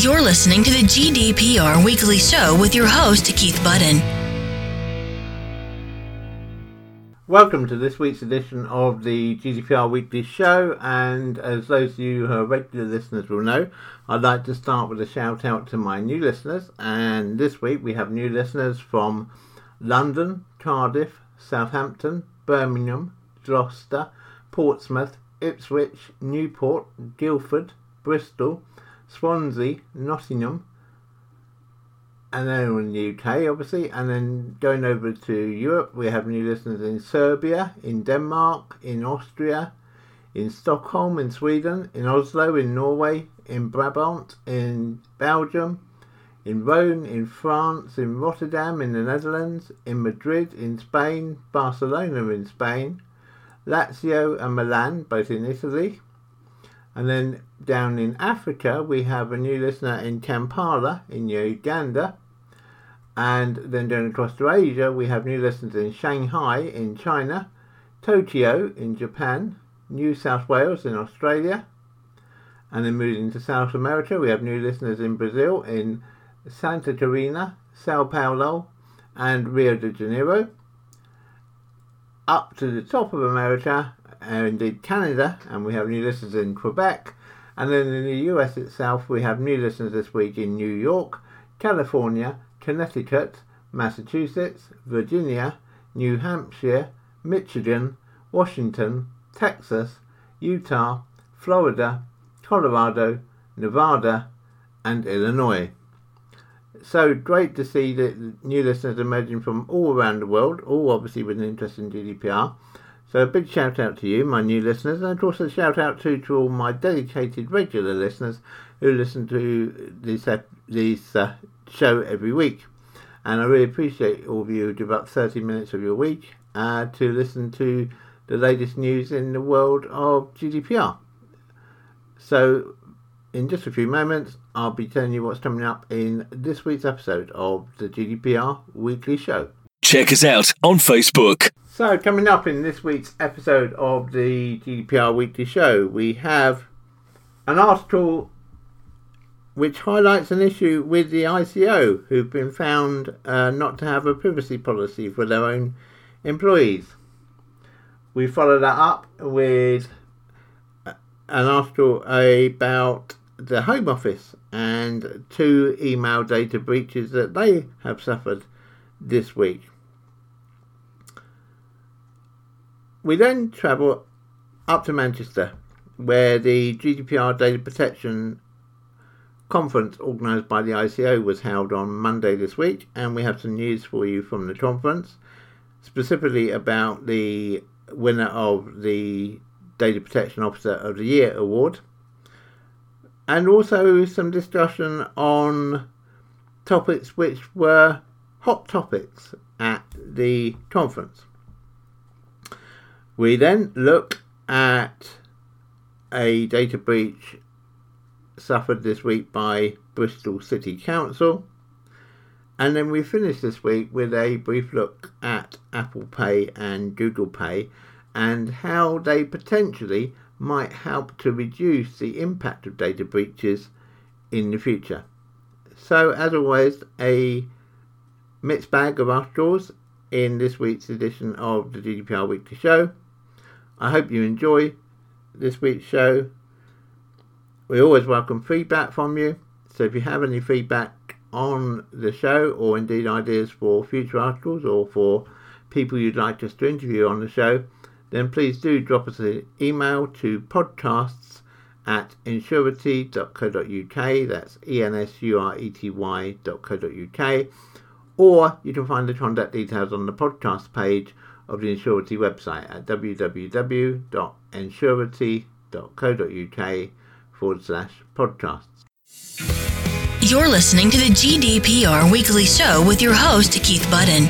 You're listening to the GDPR Weekly Show with your host, Keith Budden. Welcome to this week's edition of the GDPR Weekly Show. And as those of you who are regular listeners will know, I'd like to start with a shout out to my new listeners. And this week we have new listeners from London, Cardiff, Southampton, Birmingham, Gloucester, Portsmouth, Ipswich, Newport, Guildford, Bristol, Swansea, Nottingham, and then in the UK, obviously, and then going over to Europe, we have new listeners in Serbia, in Denmark, in Austria, in Stockholm, in Sweden, in Oslo, in Norway, in Brabant, in Belgium, in Rome, in France, in Rotterdam, in the Netherlands, in Madrid, in Spain, Barcelona, in Spain, Lazio and Milan, both in Italy, and then down in Africa, we have a new listener in Kampala in Uganda. And then down across to Asia, we have new listeners in Shanghai in China, Tokyo in Japan, New South Wales in Australia. And then moving to South America, we have new listeners in Brazil in Santa Catarina, Sao Paulo, and Rio de Janeiro. Up to the top of America, and indeed Canada, and we have new listeners in Quebec. And then in the US itself, we have new listeners this week in New York, California, Connecticut, Massachusetts, Virginia, New Hampshire, Michigan, Washington, Texas, Utah, Florida, Colorado, Nevada, and Illinois. So great to see that new listeners emerging from all around the world, all obviously with an interest in GDPR. So a big shout out to you, my new listeners, and of course a shout out to, to all my dedicated regular listeners who listen to this this uh, show every week. And I really appreciate all of you who give up 30 minutes of your week uh, to listen to the latest news in the world of GDPR. So in just a few moments, I'll be telling you what's coming up in this week's episode of the GDPR Weekly Show. Check us out on Facebook. So, coming up in this week's episode of the GDPR Weekly Show, we have an article which highlights an issue with the ICO who've been found uh, not to have a privacy policy for their own employees. We follow that up with an article about the Home Office and two email data breaches that they have suffered this week. We then travel up to Manchester, where the GDPR Data Protection Conference organised by the ICO was held on Monday this week, and we have some news for you from the conference, specifically about the winner of the Data Protection Officer of the Year award, and also some discussion on topics which were hot topics at the conference. We then look at a data breach suffered this week by Bristol City Council. And then we finish this week with a brief look at Apple Pay and Google Pay and how they potentially might help to reduce the impact of data breaches in the future. So, as always, a mixed bag of articles in this week's edition of the GDPR Weekly Show. I hope you enjoy this week's show. We always welcome feedback from you. So if you have any feedback on the show or indeed ideas for future articles or for people you'd like us to interview on the show, then please do drop us an email to podcasts at ensurety.co.uk. That's E N S U R E T Y.co.uk. Or you can find the contact details on the podcast page of the Ensurety website at www.ensurety.co.uk forward slash podcasts. You're listening to the GDPR Weekly Show with your host, Keith Budden.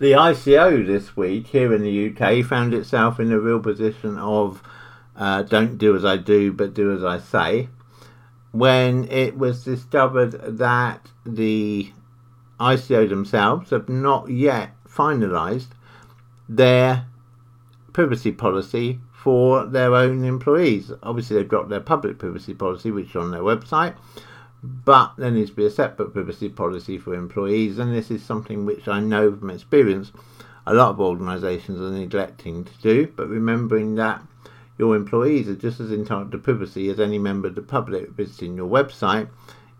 The ICO this week here in the UK found itself in a real position of uh, don't do as I do, but do as I say, when it was discovered that the ICO themselves have not yet finalised their privacy policy for their own employees. Obviously, they've got their public privacy policy, which is on their website, but there needs to be a separate privacy policy for employees, and this is something which I know from experience a lot of organisations are neglecting to do, but remembering that your employees are just as entitled to privacy as any member of the public visiting your website,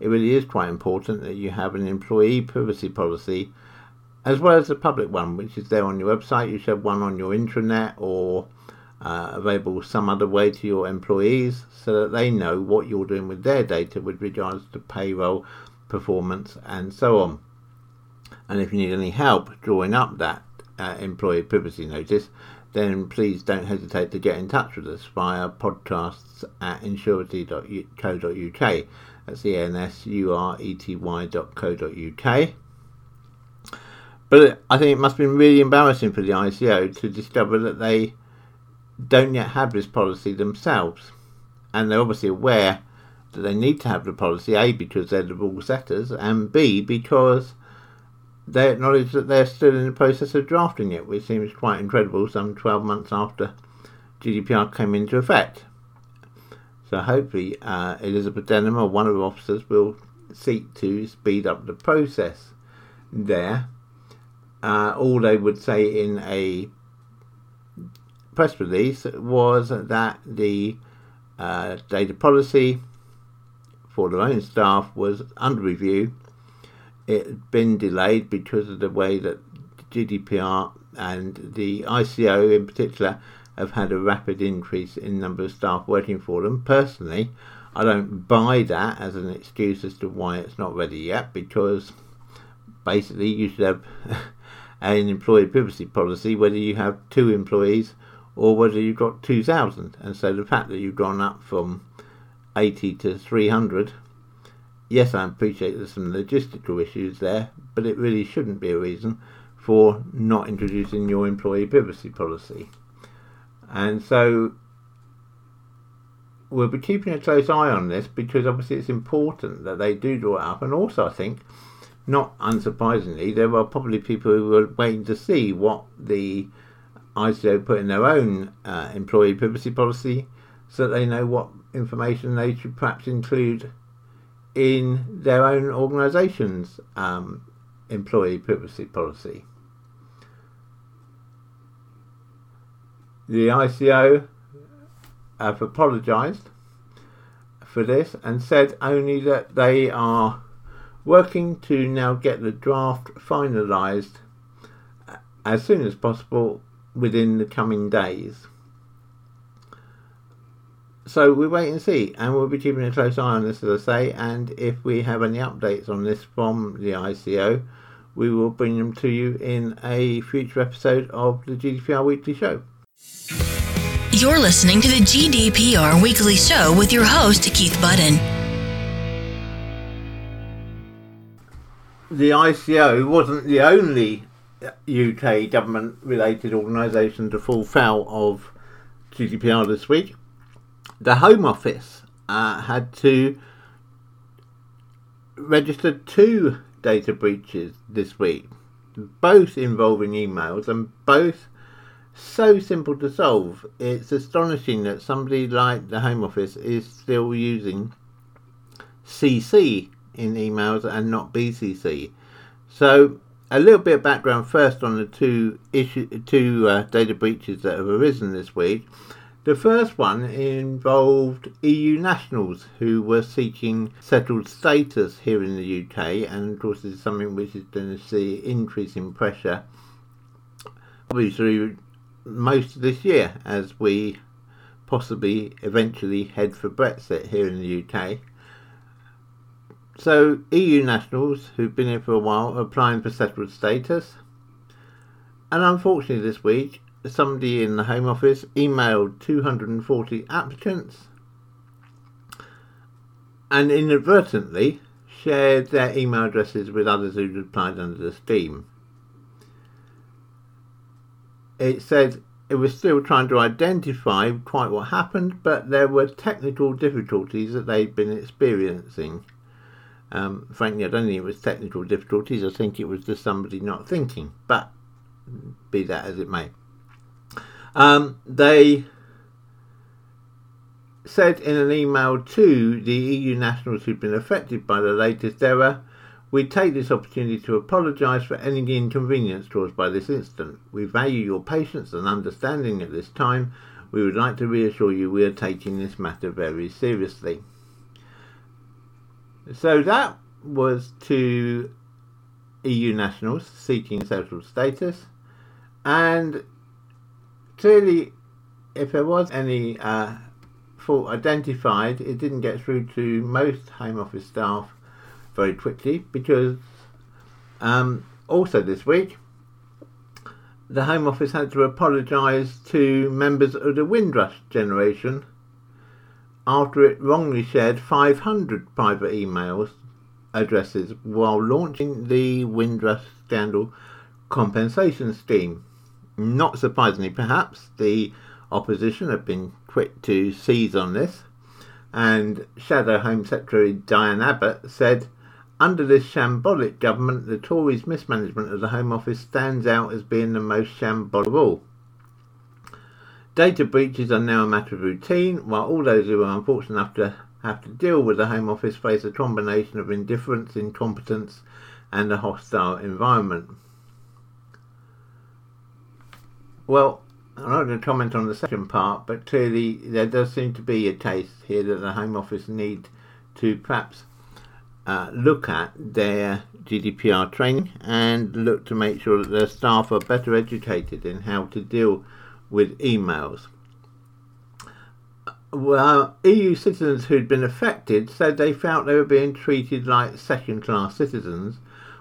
it really is quite important that you have an employee privacy policy as well as the public one, which is there on your website. You should have one on your intranet or uh, available some other way to your employees so that they know what you're doing with their data with regards to payroll, performance, and so on. And if you need any help drawing up that uh, employee privacy notice, then please don't hesitate to get in touch with us via podcasts at ensurety.co.uk. That's E N S U R E T Y.co.uk. But I think it must have been really embarrassing for the ICO to discover that they don't yet have this policy themselves. And they're obviously aware that they need to have the policy, A, because they're the rule setters, and B, because they acknowledge that they're still in the process of drafting it, which seems quite incredible some 12 months after GDPR came into effect. So hopefully uh, Elizabeth Denham or one of the officers will seek to speed up the process there. Uh, all they would say in a press release was that the uh, data policy for their own staff was under review it had been delayed because of the way that GDPR and the ICO in particular have had a rapid increase in number of staff working for them. Personally, I don't buy that as an excuse as to why it's not ready yet because basically you should have an employee privacy policy whether you have two employees or whether you've got 2,000. And so the fact that you've gone up from 80 to 300 yes, I appreciate there's some logistical issues there, but it really shouldn't be a reason for not introducing your employee privacy policy. And so we'll be keeping a close eye on this because obviously it's important that they do draw it up. And also, I think, not unsurprisingly, there are probably people who are waiting to see what the ICO put in their own uh, employee privacy policy so that they know what information they should perhaps include in their own organisation's um, employee privacy policy. The ICO have apologised for this and said only that they are working to now get the draft finalised uh, as soon as possible within the coming days. So we wait and see, and we'll be keeping a close eye on this, as I say. And if we have any updates on this from the ICO, we will bring them to you in a future episode of the GDPR Weekly Show. You're listening to the GDPR Weekly Show with your host, Keith Budden. The ICO wasn't the only UK government related organisation to fall foul of GDPR this week the Home Office uh, had to register two data breaches this week, both involving emails and both so simple to solve. It's astonishing that somebody like the Home Office is still using CC in emails and not BCC. So, a little bit of background first on the two issue, two uh, data breaches that have arisen this week. The first one involved EU nationals who were seeking settled status here in the UK, and of course, this is something which is going to see increasing pressure through most of this year as we possibly eventually head for Brexit here in the UK. So, EU nationals who've been here for a while are applying for settled status. And unfortunately, this week, somebody in the Home Office emailed 240 applicants and inadvertently shared their email addresses with others who'd applied under the scheme. It said it was still trying to identify quite what happened, but there were technical difficulties that they'd been experiencing. Um, frankly, I don't think it was technical difficulties, I think it was just somebody not thinking, but be that as it may. Um, they said in an email to the EU nationals who'd been affected by the latest error, we take this opportunity to apologise for any inconvenience caused by this incident. We value your patience and understanding at this time. We would like to reassure you we are taking this matter very seriously. So that was to EU nationals seeking settled status, and clearly, if there was any uh, fault identified, it didn't get through to most Home Office staff very quickly because um, also this week the Home Office had to apologise to members of the Windrush generation after it wrongly shared 500 private emails addresses while launching the Windrush scandal compensation scheme. Not surprisingly, perhaps, the opposition have been quick to seize on this, and Shadow Home Secretary Diane Abbott said, Under this shambolic government, the Tories' mismanagement of the Home Office stands out as being the most shambolic of all. Data breaches are now a matter of routine, while all those who are unfortunate enough to have to deal with the Home Office face a combination of indifference, incompetence, and a hostile environment. Well, I'm not going to comment on the second part, but clearly there does seem to be a case here that the Home Office need to perhaps uh, look at their GDPR training and look to make sure that their staff are better educated in how to deal with emails. Well, EU citizens who'd been affected said they felt they were being treated like second class citizens,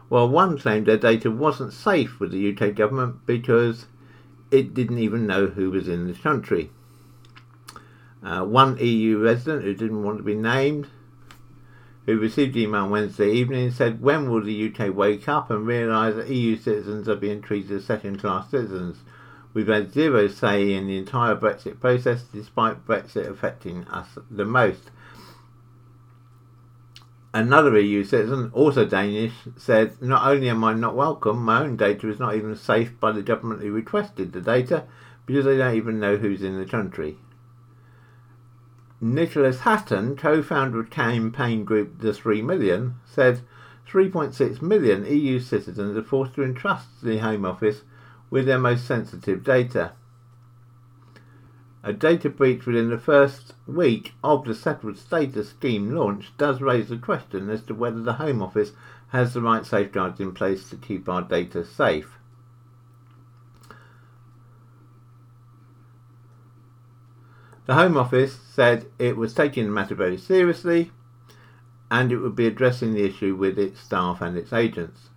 while one claimed their data wasn't safe with the UK government because it didn't even know who was in the country. Uh, one EU resident who didn't want to be named, who received an email Wednesday evening, said, When will the UK wake up and realise that EU citizens are being treated as second class citizens? We've had zero say in the entire Brexit process, despite Brexit affecting us the most. Another EU citizen, also Danish, said, Not only am I not welcome, my own data is not even safe by the government who requested the data because they don't even know who's in the country. Nicolas Hatton, co founder of campaign group The 3 Million, said 3.6 million EU citizens are forced to entrust the Home Office with their most sensitive data. A data breach within the first week of the settled status scheme launch does raise the question as to whether the Home Office has the right safeguards in place to keep our data safe. The Home Office said it was taking the matter very seriously and it would be addressing the issue with its staff and its agents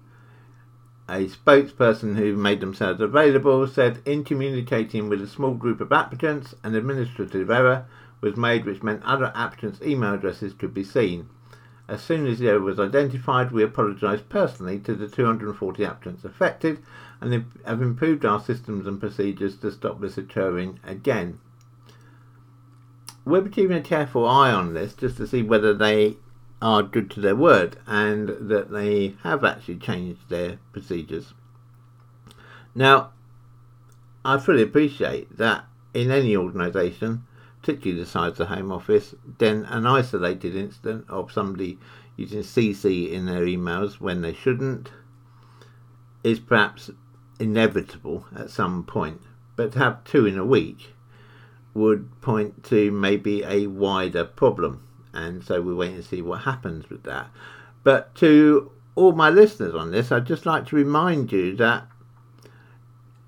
a spokesperson who made themselves available said in communicating with a small group of applicants, an administrative error was made which meant other applicants' email addresses could be seen. As soon as the error was identified, we apologised personally to the 240 applicants affected and have improved our systems and procedures to stop this occurring again. We're keeping a careful eye on this just to see whether they are good to their word and that they have actually changed their procedures. Now, I fully appreciate that in any organisation, particularly the size of the Home Office, then an isolated incident of somebody using CC in their emails when they shouldn't is perhaps inevitable at some point. But to have two in a week would point to maybe a wider problem and so we wait and see what happens with that. But to all my listeners on this, I'd just like to remind you that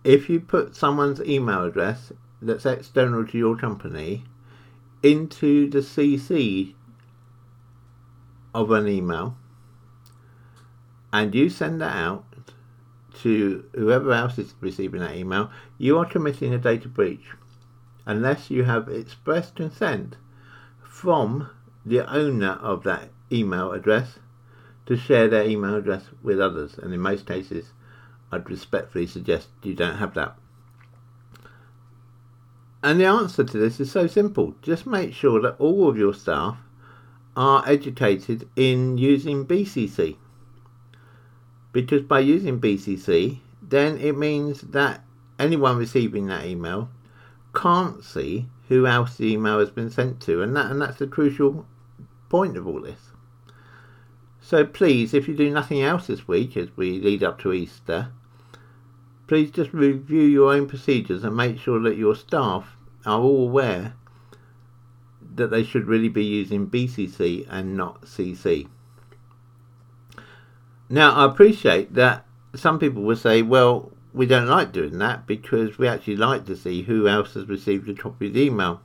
if you put someone's email address that's external to your company into the CC of an email and you send that out to whoever else is receiving that email, you are committing a data breach unless you have expressed consent from the owner of that email address to share their email address with others. And in most cases, I'd respectfully suggest you don't have that. And the answer to this is so simple. Just make sure that all of your staff are educated in using BCC. Because by using BCC, then it means that anyone receiving that email can't see who else the email has been sent to, and that and that's the crucial point of all this. So please, if you do nothing else this week as we lead up to Easter, please just review your own procedures and make sure that your staff are all aware that they should really be using BCC and not CC. Now, I appreciate that some people will say, well, we don't like doing that because we actually like to see who else has received a copy of the email.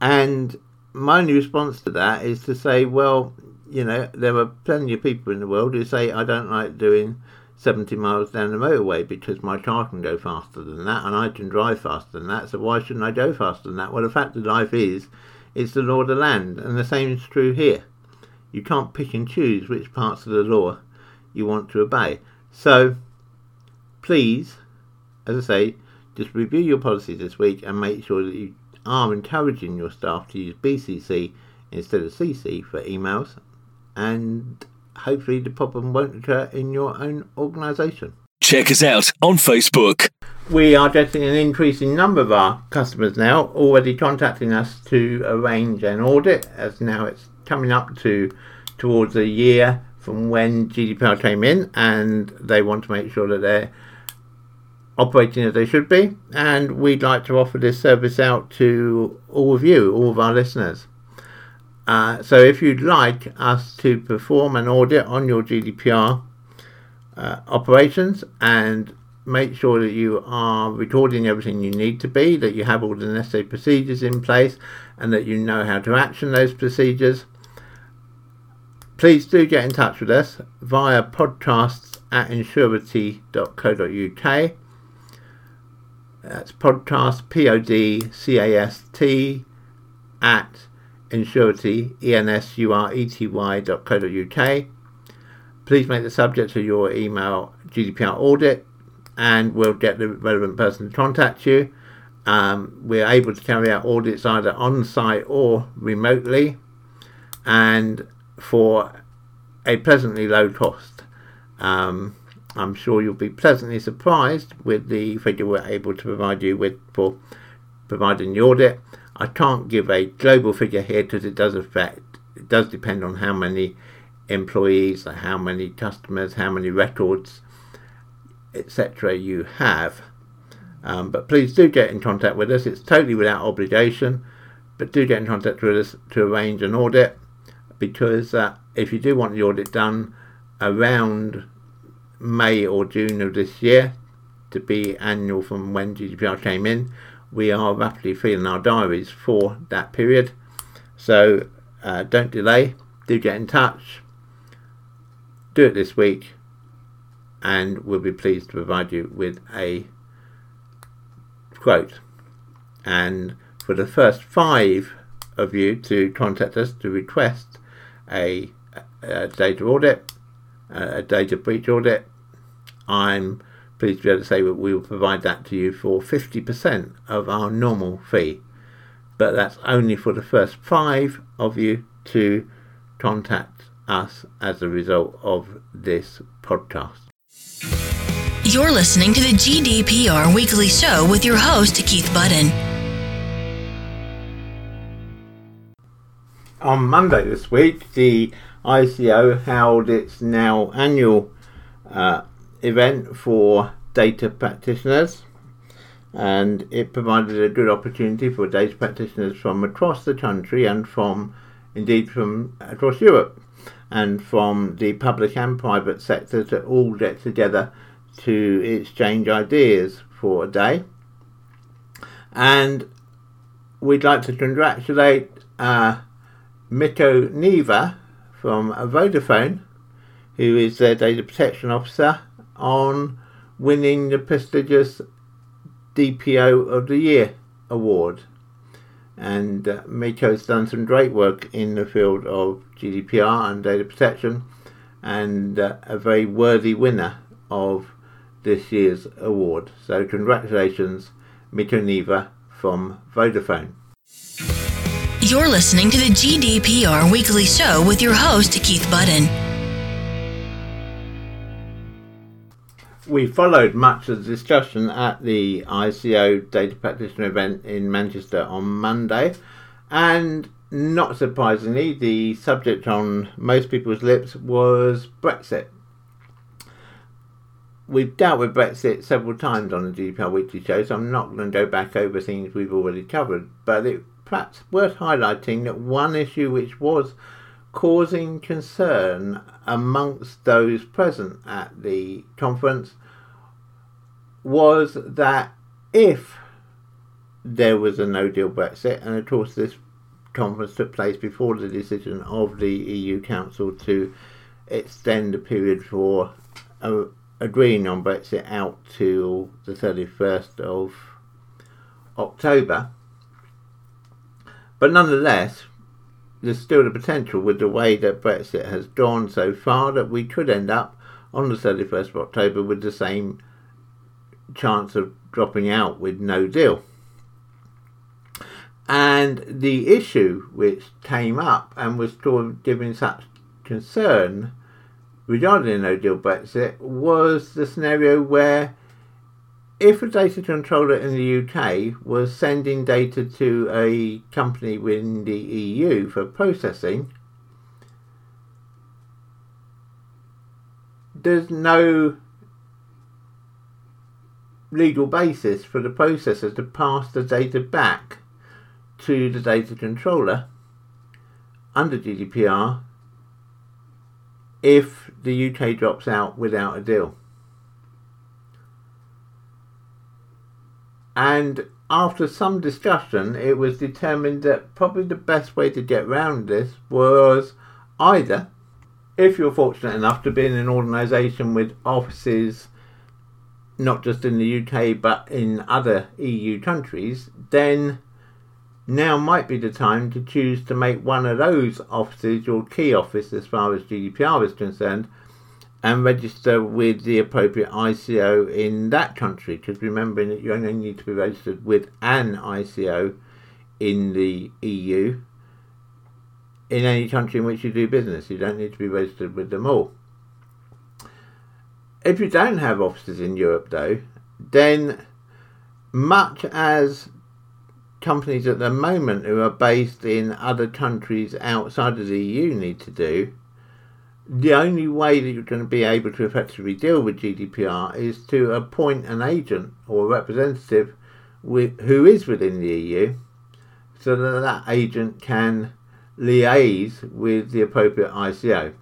And my only response to that is to say, well, you know, there are plenty of people in the world who say, I don't like doing 70 miles down the motorway because my car can go faster than that and I can drive faster than that, so why shouldn't I go faster than that? Well, the fact of life is, it's the law of the land, and the same is true here. You can't pick and choose which parts of the law you want to obey. So, please, as I say, just review your policies this week and make sure that you are encouraging your staff to use BCC instead of CC for emails and hopefully the problem won't occur in your own organisation. Check us out on Facebook. We are getting an increasing number of our customers now already contacting us to arrange an audit as now it's coming up to towards a year from when GDPR came in and they want to make sure that they're operating as they should be and we'd like to offer this service out to all of you, all of our listeners. Uh, so if you'd like us to perform an audit on your GDPR uh, operations and make sure that you are recording everything you need to be, that you have all the necessary procedures in place, and that you know how to action those procedures, please do get in touch with us via podcasts at ensurety.co.uk. That's podcast, P O D C A S T, at ensurety, E-N-S-U-R-E-T-Y.co.uk. Please make the subject of your email GDPR audit and we'll get the relevant person to contact you. Um, we're able to carry out audits either on site or remotely and for a pleasantly low cost. Um, I'm sure you'll be pleasantly surprised with the figure we're able to provide you with for providing the audit. I can't give a global figure here because it does affect, it does depend on how many employees, how many customers, how many records, etc. you have. Um, but please do get in contact with us. It's totally without obligation, but do get in contact with us to arrange an audit because uh, if you do want the audit done around May or June of this year to be annual from when GDPR came in, we are rapidly filling our diaries for that period. So uh, don't delay, do get in touch, do it this week, and we'll be pleased to provide you with a quote. And for the first five of you to contact us to request a, a data audit, a data breach audit, I'm pleased to be able to say that we will provide that to you for 50% of our normal fee. But that's only for the first five of you to contact us as a result of this podcast. You're listening to the GDPR Weekly Show with your host, Keith Budden. On Monday this week, the ICO held its now annual uh, event for data practitioners and it provided a good opportunity for data practitioners from across the country and from indeed from across Europe and from the public and private sector to all get together to exchange ideas for a day. And we'd like to congratulate uh, Niva from Vodafone, who is their data protection officer on winning the prestigious DPO of the Year award. And uh, Mikko's done some great work in the field of GDPR and data protection, and uh, a very worthy winner of this year's award. So, congratulations, Mikko Niva from Vodafone. You're listening to the GDPR Weekly Show with your host, Keith Budden. we followed much of the discussion at the ICO Data Practitioner event in Manchester on Monday, and not surprisingly, the subject on most people's lips was Brexit. We've dealt with Brexit several times on the GDPR Weekly Show, so I'm not going to go back over things we've already covered, but it perhaps worth highlighting that one issue which was causing concern amongst those present at the conference was that if there was a no deal Brexit, and of course, this conference took place before the decision of the EU Council to extend the period for uh, agreeing on Brexit out to the 31st of October. But nonetheless, there's still the potential with the way that Brexit has gone so far that we could end up on the 31st of October with the same chance of dropping out with no deal. And the issue which came up and was given such concern regarding a no deal Brexit was the scenario where if a data controller in the UK was sending data to a company within the EU for processing, there's no legal basis for the processor to pass the data back to the data controller under GDPR if the UK drops out without a deal. And after some discussion, it was determined that probably the best way to get round this was either, if you're fortunate enough to be in an organisation with offices not just in the UK but in other EU countries, then now might be the time to choose to make one of those offices your key office as far as GDPR is concerned and register with the appropriate ICO in that country. Because remembering that you only need to be registered with an ICO in the EU in any country in which you do business. You don't need to be registered with them all. If you don't have offices in Europe, though, then much as companies at the moment who are based in other countries outside of the EU need to do, the only way that you're going to be able to effectively deal with GDPR is to appoint an agent or representative with, who is within the EU so that that agent can liaise with the appropriate ICO.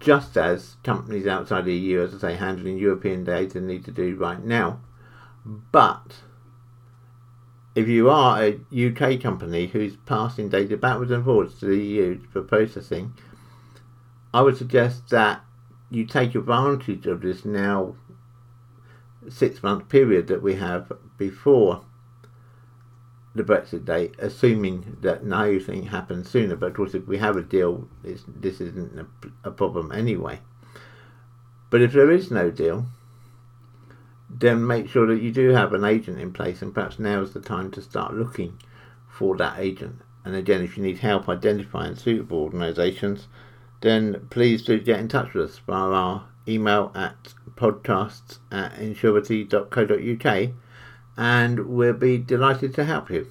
Just as companies outside the EU, as I say, handling European data need to do right now. But if you are a UK company who's passing data backwards and forwards to the EU for processing, I would suggest that you take advantage of this now six month period that we have before the Brexit date, assuming that nothing happens sooner. But of course, if we have a deal, this isn't a, a problem anyway. But if there is no deal, then make sure that you do have an agent in place, and perhaps now is the time to start looking for that agent. And again, if you need help identifying suitable organisations, then please do get in touch with us via our email at podcasts at ensurety.co.uk and we'll be delighted to help you.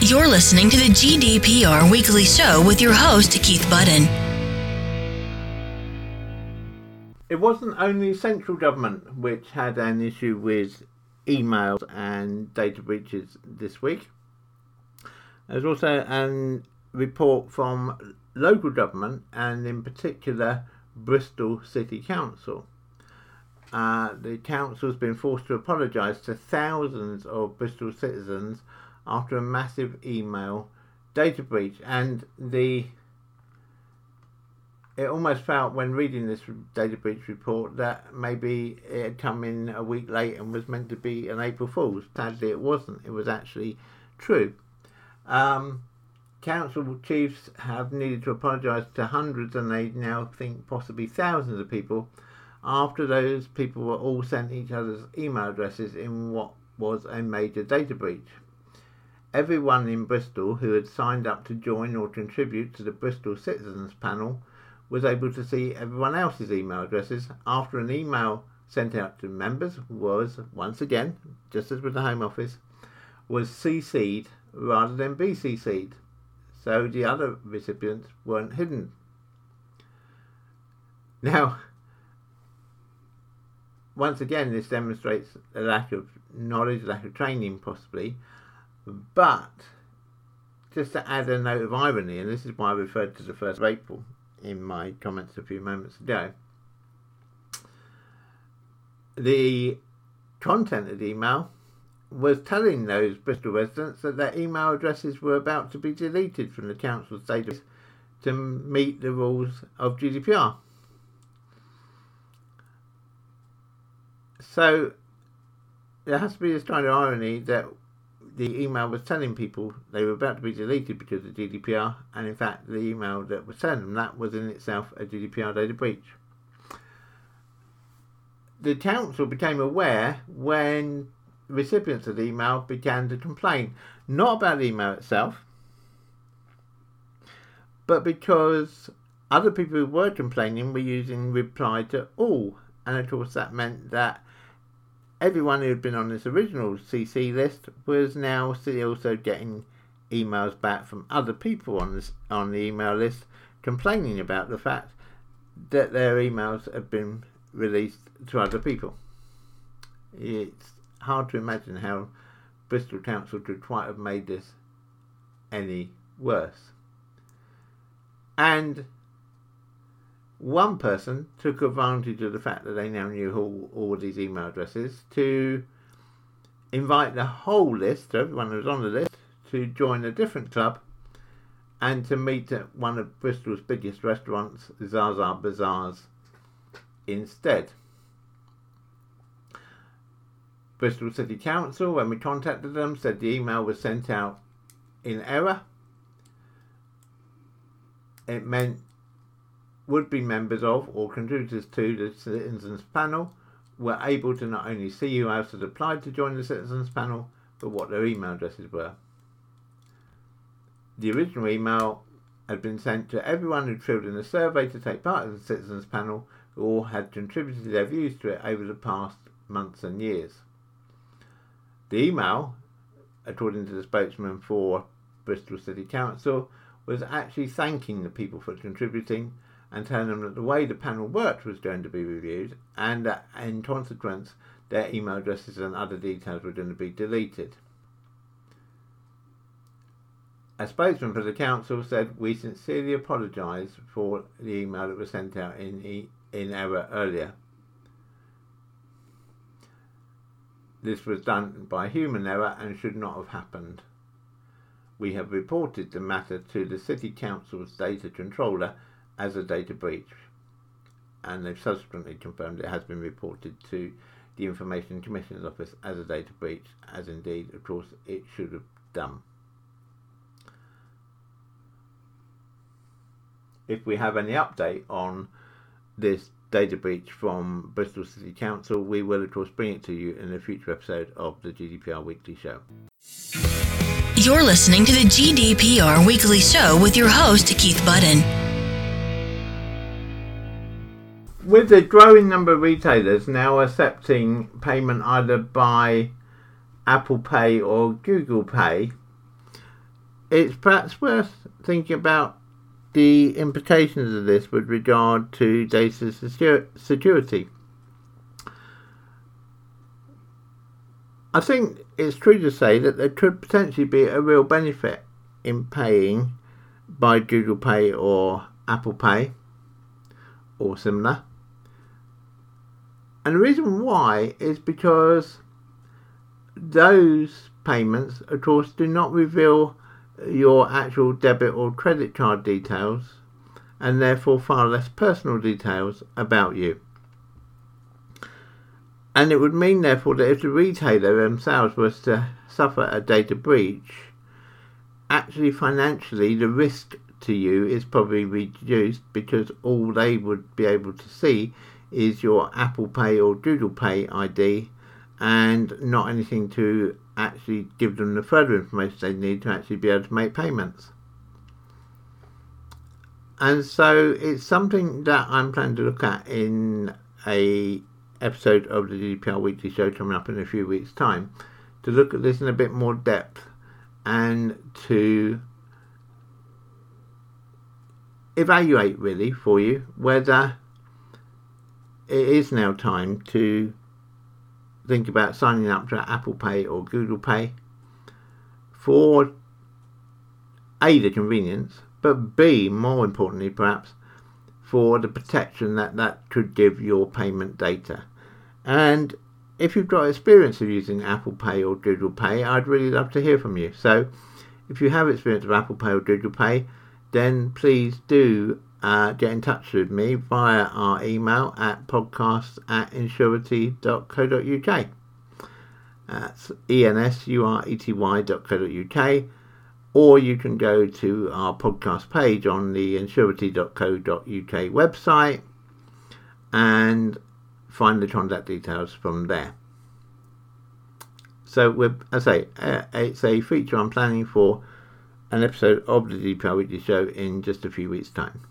You're listening to the GDPR Weekly Show with your host, Keith Budden. It wasn't only central government which had an issue with emails and data breaches this week. There's also a report from local government and in particular Bristol City Council. Uh, the council has been forced to apologise to thousands of Bristol citizens after a massive email data breach, and the it almost felt when reading this data breach report that maybe it had come in a week late and was meant to be an April Fool's. Sadly, it wasn't. It was actually true. Um, council chiefs have needed to apologise to hundreds and they now think possibly thousands of people after those people were all sent each other's email addresses in what was a major data breach. Everyone in Bristol who had signed up to join or contribute to the Bristol Citizens Panel was able to see everyone else's email addresses after an email sent out to members was, once again, just as with the Home Office, was CC'd rather than BCC'd. So the other recipients weren't hidden. Now, once again, this demonstrates a lack of knowledge, lack of training, possibly. But just to add a note of irony, and this is why I referred to the 1st of April in my comments a few moments ago, the content of the email was telling those Bristol residents that their email addresses were about to be deleted from the council's database to meet the rules of GDPR. So there has to be this kind of irony that the email was telling people they were about to be deleted because of GDPR, and in fact, the email that was sent them that was in itself a GDPR data breach. The council became aware when recipients of the email began to complain, not about the email itself, but because other people who were complaining were using reply to all, and of course that meant that everyone who had been on this original CC list was now also getting emails back from other people on this on the email list complaining about the fact that their emails had been released to other people. It's hard to imagine how Bristol Council could quite have made this any worse. And one person took advantage of the fact that they now knew all, all these email addresses to invite the whole list, everyone who was on the list, to join a different club and to meet at one of Bristol's biggest restaurants, Zaza Bazaars, instead. Bristol City Council, when we contacted them, said the email was sent out in error. It meant would be members of or contributors to the Citizens Panel were able to not only see who else had applied to join the Citizens Panel, but what their email addresses were. The original email had been sent to everyone who filled in a survey to take part in the Citizens Panel or had contributed their views to it over the past months and years. The email, according to the spokesman for Bristol City Council, was actually thanking the people for contributing and telling them that the way the panel worked was going to be reviewed and that in consequence their email addresses and other details were going to be deleted. A spokesman for the council said, We sincerely apologise for the email that was sent out in, e- in error earlier. This was done by human error and should not have happened. We have reported the matter to the City Council's data controller as a data breach, and they've subsequently confirmed it has been reported to the Information Commissioner's Office as a data breach, as indeed, of course, it should have done. If we have any update on this data breach from Bristol City Council, we will, of course, bring it to you in a future episode of the GDPR Weekly Show. You're listening to the GDPR Weekly Show with your host, Keith Budden. with the growing number of retailers now accepting payment either by Apple Pay or Google Pay, it's perhaps worth thinking about the implications of this with regard to data security. I think it's true to say that there could potentially be a real benefit in paying by Google Pay or Apple Pay or similar and the reason why is because those payments, of course, do not reveal your actual debit or credit card details and therefore far less personal details about you. And it would mean, therefore, that if the retailer themselves was to suffer a data breach, actually financially the risk to you is probably reduced because all they would be able to see is your Apple Pay or Google Pay ID and not anything to actually give them the further information they need to actually be able to make payments. and so it's something that I'm planning to look at in a episode of the GDPR Weekly Show coming up in a few weeks' time to look at this in a bit more depth and to evaluate really for you whether it is now time to think about signing up to Apple Pay or Google Pay for A, the convenience, but B, more importantly perhaps, for the protection that that could give your payment data. And if you've got experience of using Apple Pay or Google Pay, I'd really love to hear from you. So if you have experience of Apple Pay or Google Pay, then please do uh, get in touch with me via our email at podcast at ensurety.co.uk. That's E-N-S-U-R-E-T-Y.co.uk or you can go to our podcast page on the ensurety.co.uk website and find the contact details from there. So, we're, I say, uh, it's a feature I'm planning for an episode of the GDPR Weekly Show in just a few weeks' time.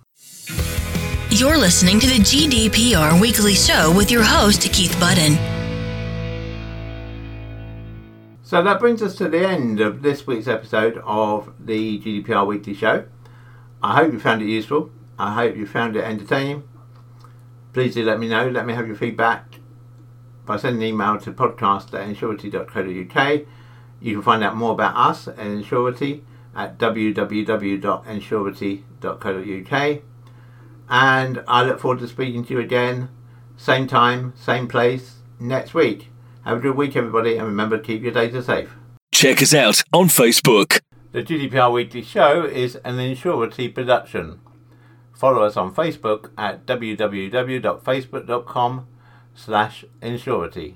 You're listening to the GDPR Weekly Show with your host, Keith Budden. So that brings us to the end of this week's episode of the GDPR Weekly Show. I hope you found it useful. I hope you found it entertaining. Please do let me know. Let me have your feedback by sending an email to podcast at ensurety.co.uk. You can find out more about us at Ensurety at www.ensurety.co.uk. And I look forward to speaking to you again, same time, same place, next week. Have a good week, everybody, and remember to keep your data safe. Check us out on Facebook. The GDPR Weekly Show is an Ensurety production. Follow us on Facebook at www.facebook.com slash Ensurety.